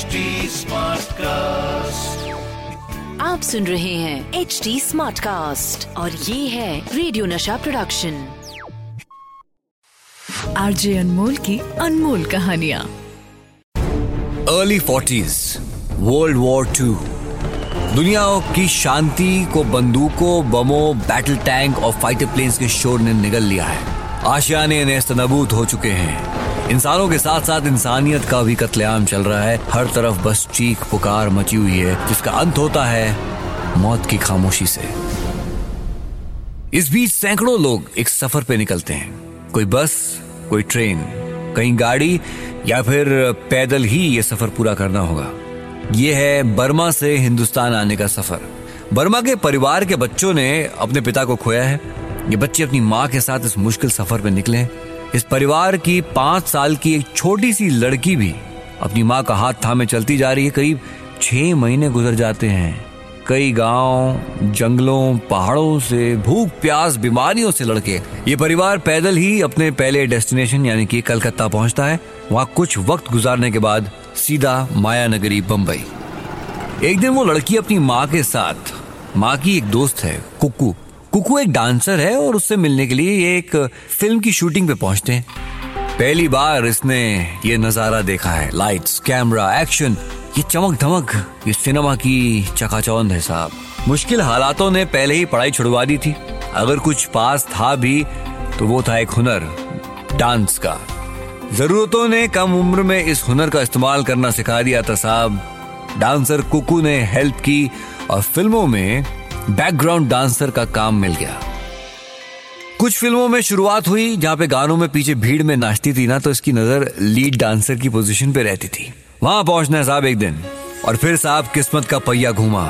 HD cast आप सुन रहे हैं एच डी स्मार्ट कास्ट और ये है रेडियो नशा प्रोडक्शन आरजे अनमोल की अनमोल कहानिया। Early forties world war two दुनिया की शांति को बंदूकों बमों बैटल टैंक और फाइटर प्लेन्स के शोर ने निगल लिया है। आशियाने नेस्त नबूत हो चुके हैं। इंसानों के साथ साथ इंसानियत का भी कत्लेआम चल रहा है। हर तरफ़ बस चीख, पुकार मची हुई है, जिसका अंत होता है मौत की खामोशी से। इस बीच सैकड़ों लोग एक सफ़र पे निकलते हैं। कोई बस, कोई ट्रेन, कहीं गाड़ी, या फिर पैदल ही ये सफ़र पूरा करना होगा। ये है बर्मा से हिंदुस्तान आने का सफ़र। बर्मा के परिवार के बच्चों ने अपने पिता को खोया है। ये बच्चे अपनी माँ के साथ इस मुश्किल सफ़र पे निकले हैं। इस परिवार की पाँच साल की एक छोटी सी लड़की भी अपनी माँ का हाथ थामे चलती जा रही है। करीब छह महीने गुजर जाते हैं। कई गाँव, जंगलों, पहाड़ों से, भूख, प्यास, बीमारियों से लड़के। ये परिवार पैदल ही अपने पहले डेस्टिनेशन, यानी कि कलकत्ता पहुँचता है। वहाँ कुछ वक्त गुजारने के बाद सीधा माया नगरी बम्बई एक दिन वो लड़की अपनी माँ के साथ, माँ की एक दोस्त है, कुकू। कुकू एक डांसर है और उससे मिलने के लिए ये एक फ़िल्म की शूटिंग पे पहुँचते हैं। पहली बार इसने ये नज़ारा देखा है। लाइट्स कैमरा एक्शन ये चमक धमक, ये सिनेमा की चकाचौंध है साहब। मुश्किल हालातों ने पहले ही पढ़ाई छुड़वा दी थी। अगर कुछ पास था भी तो वो था एक हुनर, डांस का। जरूरतों ने कम उम्र में इस हुनर का इस्तेमाल करना सिखा दिया था साहब। डांसर कुकू ने हेल्प की और फ़िल्मों में बैकग्राउंड डांसर का काम मिल गया। कुछ फ़िल्मों में शुरुआत हुई, जहाँ पे गानों में पीछे भीड़ में नाचती थी ना तो इसकी नज़र लीड डांसर की पोजीशन पे रहती थी। वहाँ पहुँचना साहब एक दिन, और फिर साहब किस्मत का पहिया घूमा।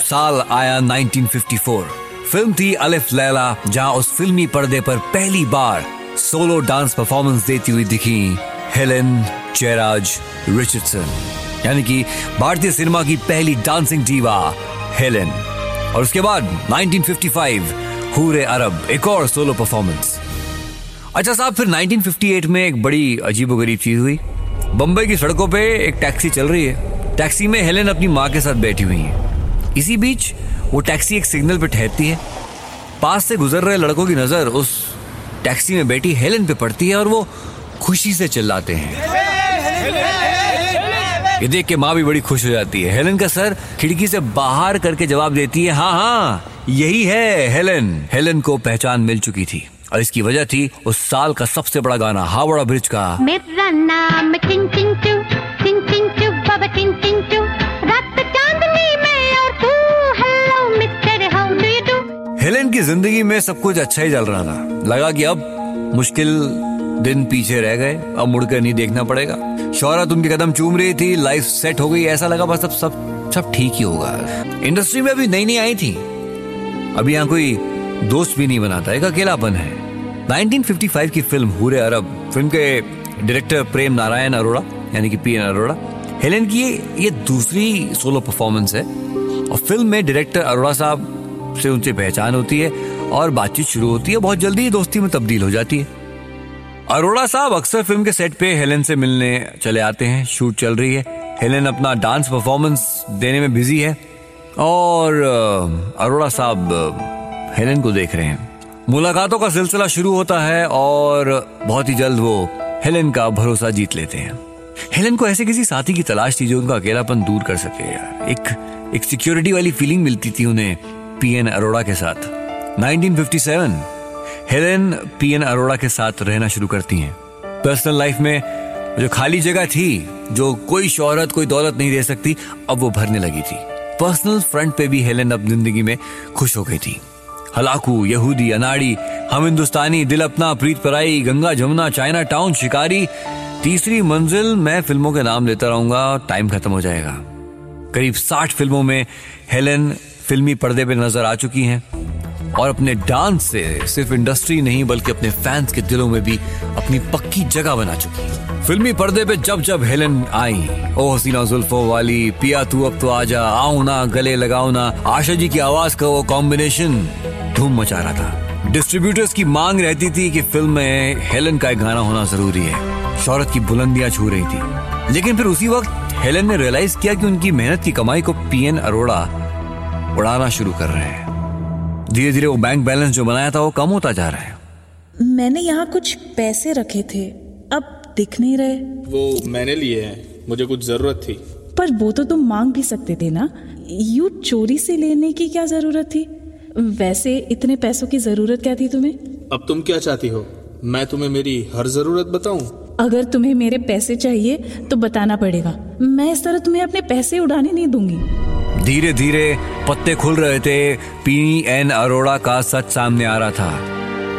साल आया 1954 फ़िल्म थी अलिफ लैला, जहाँ उस फिल्मी पर्दे पर पहली बार सोलो डांस परफॉर्मेंस देती हुई दिखी हेलेन जयराज रिचर्डसन। यानी कि भारतीय सिनेमा की पहली डांसिंग डीवा हेलेन। और उसके बाद 1955 हूरे अरब, एक और सोलो परफॉर्मेंस अच्छा साहब, फिर 1958 में एक बड़ी अजीबोगरीब चीज़ हुई। बम्बई की सड़कों पे एक टैक्सी चल रही है। टैक्सी में हेलेन अपनी माँ के साथ बैठी हुई है। इसी बीच वो टैक्सी एक सिग्नल पे ठहरती है। पास से गुजर रहे लड़कों की नज़र उस टैक्सी में बैठी हेलेन पे पड़ती है और वो खुशी से चिल्लाते हैं। ये देख के माँ भी बड़ी खुश हो जाती है। हेलन का सर खिड़की से बाहर करके जवाब देती है हाँ हाँ यही है हेलन। हेलन को पहचान मिल चुकी थी और इसकी वजह थी उस साल का सबसे बड़ा गाना हावड़ा ब्रिज का। मेरा नाम टिंग टिंग टू टिंग टिंग टू बाबा टिंग टिंग टू रात चांदनी में और तू hello mister how do you do Helen की ज़िंदगी में सब कुछ अच्छा ही चल रहा था। लगा कि अब मुश्किल दिन पीछे रह गए अब मुड़कर नहीं देखना पड़ेगा। शौहरत उनके कदम चूम रही थी लाइफ सेट हो गई ऐसा लगा बस अब सब सब ठीक ही होगा। इंडस्ट्री में अभी नई नई आई थी। अभी यहाँ कोई दोस्त भी नहीं बनाता एक अकेलापन है। 1955 की फ़िल्म हूरे अरब फ़िल्म के डायरेक्टर प्रेम नारायण अरोड़ा यानी कि पी एन अरोड़ा। हेलेन की ये, ये दूसरी सोलो परफॉर्मेंस है। और फ़िल्म में डायरेक्टर अरोड़ा साहब से उनसे पहचान होती है और बातचीत शुरू होती है बहुत जल्दी दोस्ती में तब्दील हो जाती है। अरोड़ा साहब अक्सर फ़िल्म के सेट पे हेलेन से मिलने चले आते हैं। शूट चल रही है। हेलेन अपना डांस परफॉर्मेंस देने में बिज़ी है। और अरोड़ा साहब हेलेन को देख रहे हैं। मुलाकातों का सिलसिला शुरू होता है और बहुत ही जल्द वो हेलेन का भरोसा जीत लेते हैं। हेलेन को ऐसे किसी साथी की तलाश थी जो उनका अकेलापन दूर कर सके। एक एक सिक्योरिटी वाली फीलिंग मिलती थी उन्हें पीएन अरोड़ा के साथ। 1957 हेलेन पीएन अरोड़ा के साथ रहना शुरू करती हैं। पर्सनल लाइफ में जो खाली जगह थी, जो कोई शोहरत, कोई दौलत नहीं दे सकती, अब वो भरने लगी थी। पर्सनल फ्रंट पे भी हेलेन अब ज़िंदगी में खुश हो गई थी। हलाकू, यहूदी, अनाड़ी, हम हिंदुस्तानी, दिल अपना, प्रीत पराई, गंगा जमुना, चाइना टाउन, शिकारी, तीसरी मंजिल मैं फ़िल्मों के नाम लेता रहूँगा, टाइम खत्म हो जाएगा। करीब साठ फ़िल्मों में हेलेन फिल्मी पर्दे पे नज़र आ चुकी हैं। और अपने डांस से सिर्फ़ इंडस्ट्री नहीं, बल्कि अपने फैंस के दिलों में भी अपनी पक्की जगह बना चुकी है। फिल्मी पर्दे पे जब जब हेलन आई, ओ हसीना जुल्फो वाली, पिया तू अब तो आजा, आओ ना, गले लगाओ ना, आशा जी की आवाज़ का वो कॉम्बिनेशन धूम मचा रहा था। डिस्ट्रीब्यूटर्स की मांग रहती थी कि फ़िल्म में हेलन का एक गाना होना ज़रूरी है। शौहरत की बुलंदियाँ छू रही थी। लेकिन फिर उसी वक्त हेलन ने रियलाइज़ किया कि उनकी मेहनत की कमाई को पीएन अरोड़ा उड़ाना शुरू कर रहे हैं। धीरे धीरे वो बैंक बैलेंस जो बनाया था वो कम होता जा रहा है। मैंने यहाँ कुछ पैसे रखे थे अब दिख नहीं रहे। वो मैंने लिए हैं मुझे कुछ ज़रूरत थी। पर वो तो तुम मांग भी सकते थे ना? यू चोरी से लेने की क्या ज़रूरत थी? वैसे इतने पैसों की ज़रूरत क्या थी तुम्हें? अब तुम क्या चाहती हो? मैं तुम्हें मेरी हर ज़रूरत बताऊँ? अगर तुम्हें मेरे पैसे चाहिए तो बताना पड़ेगा। मैं इस तरह तुम्हें अपने पैसे उड़ाने नहीं दूँगी। धीरे धीरे पत्ते खुल रहे थे पी एन अरोड़ा का सच सामने आ रहा था।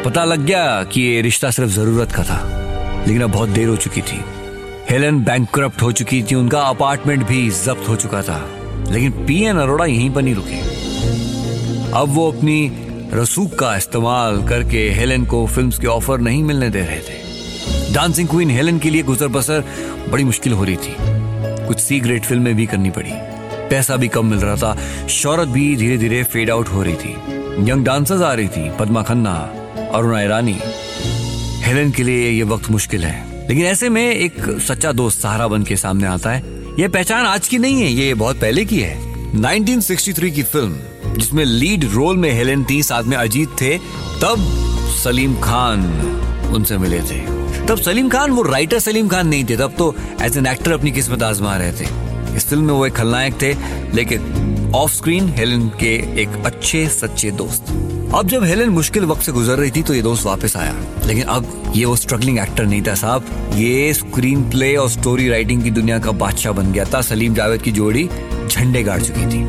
पता लग गया कि ये रिश्ता सिर्फ़ ज़रूरत का था, लेकिन अब बहुत देर हो चुकी थी। हेलन बैंक हो चुकी थी, उनका अपार्टमेंट भी जब्त हो चुका था, लेकिन पी एन अरोड़ा यहीं पर नहीं रुके। अब वो अपनी रसूख का इस्तेमाल करके हेलन को फिल्म्स के ऑफ़र नहीं मिलने दे रहे थे। डांसिंग क्वीन हेलन के लिए गुजर बसर बड़ी मुश्किल हो रही थी। कुछ सी ग्रेट फ़िल्में भी करनी पड़ी। पैसा भी कम मिल रहा था। शौरत भी धीरे धीरे फेड आउट हो रही थी। यंग डांसर्स आ रही थी, पद्मा खन्ना, अरुणा ईरानी। हेलन के लिए ये वक्त मुश्किल है। लेकिन ऐसे में एक सच्चा दोस्त सहारा बन के सामने आता है। ये पहचान आज की नहीं है, ये बहुत पहले की है। 1963 की फ़िल्म जिसमें लीड रोल में हेलेन थी साथ में अजीत थे, तब सलीम खान उनसे मिले थे। तब सलीम खान, वो राइटर सलीम खान नहीं थे, तब तो एज एन एक्टर अपनी किस्मत आजमा रहे थे। इस फ़िल्म में वो एक खलनायक थे, लेकिन ऑफ़ स्क्रीन हेलन के एक अच्छे, सच्चे दोस्त। अब जब हेलन मुश्किल वक्त से गुजर रही थी तो ये दोस्त वापस आया। लेकिन अब ये वो स्ट्रगलिंग एक्टर नहीं था साहब। ये स्क्रीन प्ले और स्टोरी राइटिंग की दुनिया का बादशाह बन गया था। सलीम जावेद की जोड़ी झंडे गाड़ चुकी थी।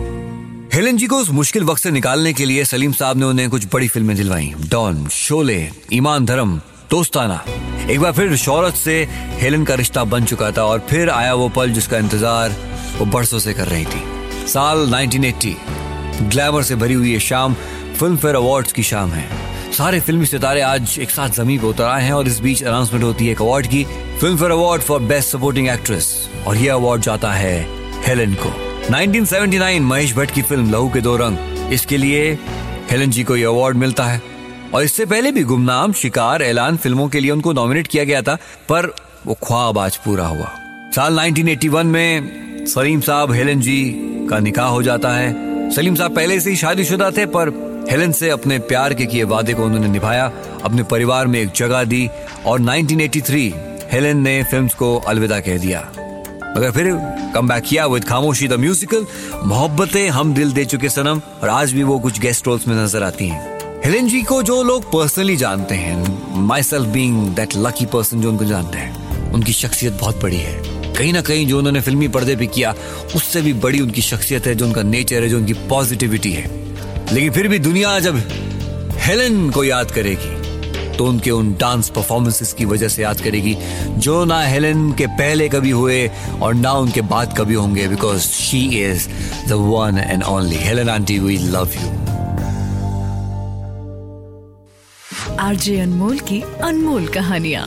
हेलन जी को उस मुश्किल वक्त से निकालने के लिए सलीम साहब ने उन्हें कुछ बड़ी फ़िल्में दिलवाई। डॉन, शोले, ईमान धर्म, दोस्ताना। एक बार फिर शौरत से हेलन का रिश्ता बन चुका था और फिर आया वो पल जिसका इंतज़ार वो बरसों से कर रही थी। साल 1980 ग्लैमर से भरी हुई ये शाम, फ़िल्म फेयर अवार्ड्स की शाम है। सारे फिल्मी सितारे आज एक साथ ज़मीन पर उतर आए हैं और इस बीच अनाउंसमेंट होती है एक अवार्ड की, Filmfare award for best supporting actress और ये अवार्ड जाता है हेलेन को। 1979 महेश भट्ट की फ़िल्म लहू के दो रंग। इसके लिए हेलेन जी को ये अवार्ड मिलता है। और इससे पहले भी गुमनाम शिकार ऐलान फ़िल्मों के लिए उनको नॉमिनेट किया गया था, पर वो ख्वाब आज पूरा हुआ। साल 1981 में सलीम साहब हेलन जी का निकाह हो जाता है। सलीम साहब पहले से ही शादीशुदा थे, पर हेलन से अपने प्यार के किए वादे को उन्होंने निभाया, अपने परिवार में एक जगह दी और 1983 हेलेन ने फिल्म्स को अलविदा कह दिया। मगर फिर कम बैक किया with Khamoshi, the musical, Mohabbatein Hum Dil De चुके सनम, और आज भी वो कुछ गेस्ट रोल्स में नज़र आती हैं। हेलेन जी को जो लोग पर्सनली जानते हैं myself being that lucky person जो उनको जानते हैं, उनकी शख्सियत बहुत बड़ी है। कहीं ना कहीं जो उन्होंने फिल्मी पर्दे पे किया, उससे भी बड़ी उनकी शख्सियत है, जो उनका नेचर है, जो उनकी पॉजिटिविटी है। लेकिन फिर भी दुनिया जब हेलेन को याद करेगी तो उनके उन डांस परफॉर्मेंसेस की वजह से याद करेगी, जो ना हेलेन के पहले कभी हुए और ना उनके बाद कभी होंगे because she is the one and only Helen aunty we love you RJ Anmol की अनमोल कहानियाँ।